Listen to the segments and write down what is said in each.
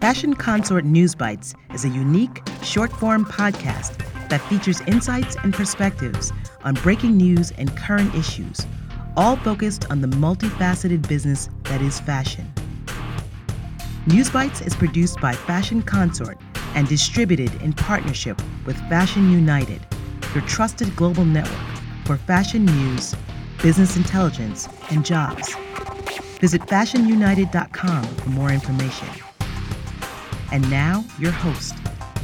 Fashion Consort News Bites is a unique, short form podcast that features insights and perspectives on breaking news and current issues, all focused on the multifaceted business that is fashion. News Bites is produced by Fashion Consort and distributed in partnership with Fashion United, your trusted global network for fashion news, business intelligence, and jobs. Visit fashionunited.com for more information. And now, your host,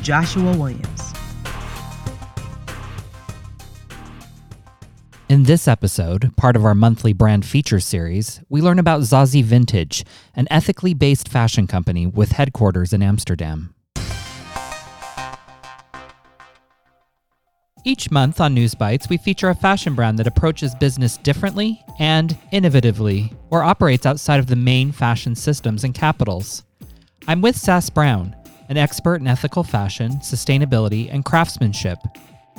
Joshua Williams. In this episode, part of our monthly brand feature series, we learn about Zazi Vintage, an ethically based fashion company with headquarters in Amsterdam. Each month on News Bites, we feature a fashion brand that approaches business differently and innovatively, or operates outside of the main fashion systems and capitals. I'm with Sass Brown, an expert in ethical fashion, sustainability, and craftsmanship.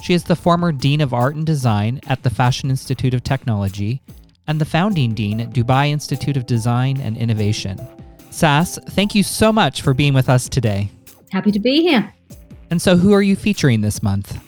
She is the former Dean of Art and Design at the Fashion Institute of Technology and the founding Dean at Dubai Institute of Design and Innovation. Sass, thank you so much for being with us today. Happy to be here. And so, who are you featuring this month?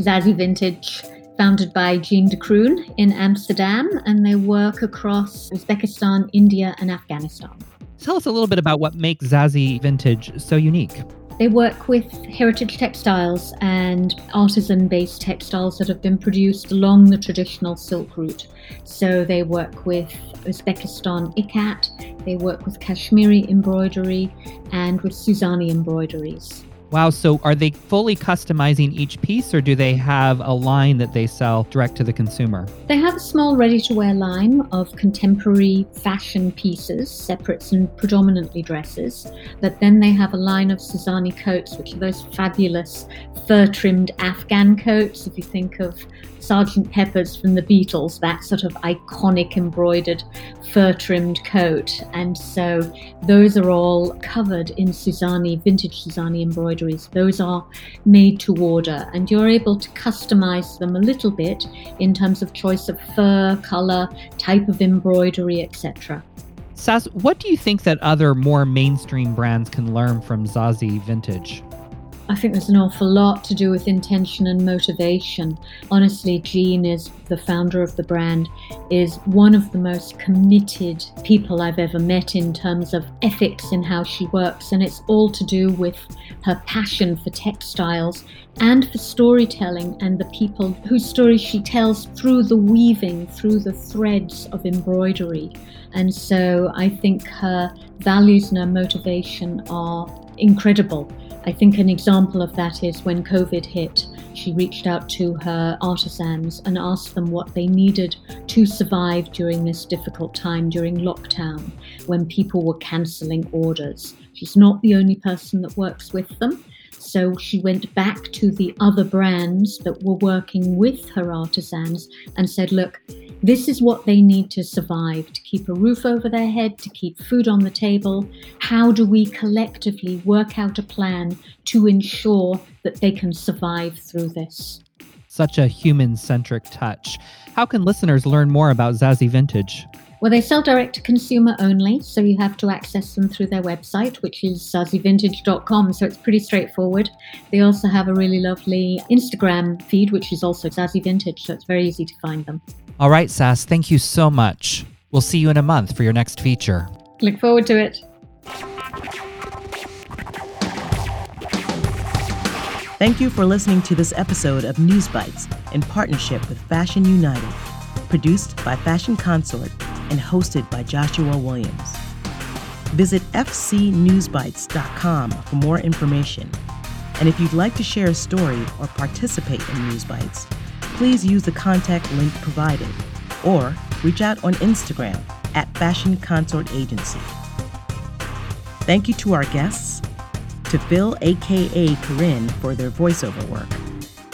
Zazi Vintage, founded by Jeanne de Kroon in Amsterdam, and they work across Uzbekistan, India, and Afghanistan. Tell us a little bit about what makes Zazi Vintage so unique. They work with heritage textiles and artisan based textiles that have been produced along the traditional Silk Route. So they work with Uzbekistan ikat, they work with Kashmiri embroidery, and with Suzani embroideries. Wow, so are they fully customizing each piece or do they have a line that they sell direct to the consumer? They have a small ready to wear line of contemporary fashion pieces, separates and predominantly dresses. But then they have a line of Suzani coats, which are those fabulous fur trimmed Afghan coats. If you think of Sergeant Pepper's from the Beatles, that sort of iconic embroidered fur trimmed coat. And so those are all covered in Suzani, vintage Suzani embroideries. Those are made to order, and you're able to customize them a little bit in terms of choice of fur, color, type of embroidery, etc. Sass, what do you think that other more mainstream brands can learn from Zazi Vintage? I think there's an awful lot to do with intention and motivation. Honestly, Jeanne is the founder of the brand, is one of the most committed people I've ever met in terms of ethics in how she works. And it's all to do with her passion for textiles and for storytelling and the people whose stories she tells through the weaving, through the threads of embroidery. And so I think her values and her motivation are incredible. I think an example of that is when COVID hit, she reached out to her artisans and asked them what they needed to survive during this difficult time during lockdown when people were cancelling orders. She's not the only person that works with them. So she went back to the other brands that were working with her artisans and said, Look, this is what they need to survive, to keep a roof over their head, to keep food on the table. How do we collectively work out a plan to ensure that they can survive through this? Such a human centric touch. How can listeners learn more about Zazi Vintage? Well, they sell direct to consumer only, so you have to access them through their website, which is zazievintage.com. So it's pretty straightforward. They also have a really lovely Instagram feed, which is also Zazi Vintage, so it's very easy to find them. All right, Sass, thank you so much. We'll see you in a month for your next feature. Look forward to it. Thank you for listening to this episode of News Bites in partnership with Fashion United, produced by Fashion Consort and hosted by Joshua Williams. Visit fcnewsbites.com for more information. And if you'd like to share a story or participate in News Bites, please use the contact link provided or reach out on Instagram at Fashion Consort Agency. Thank you to our guests, to Phil, aka Corinne, for their voiceover work,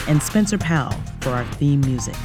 and Spencer Powell for our theme music.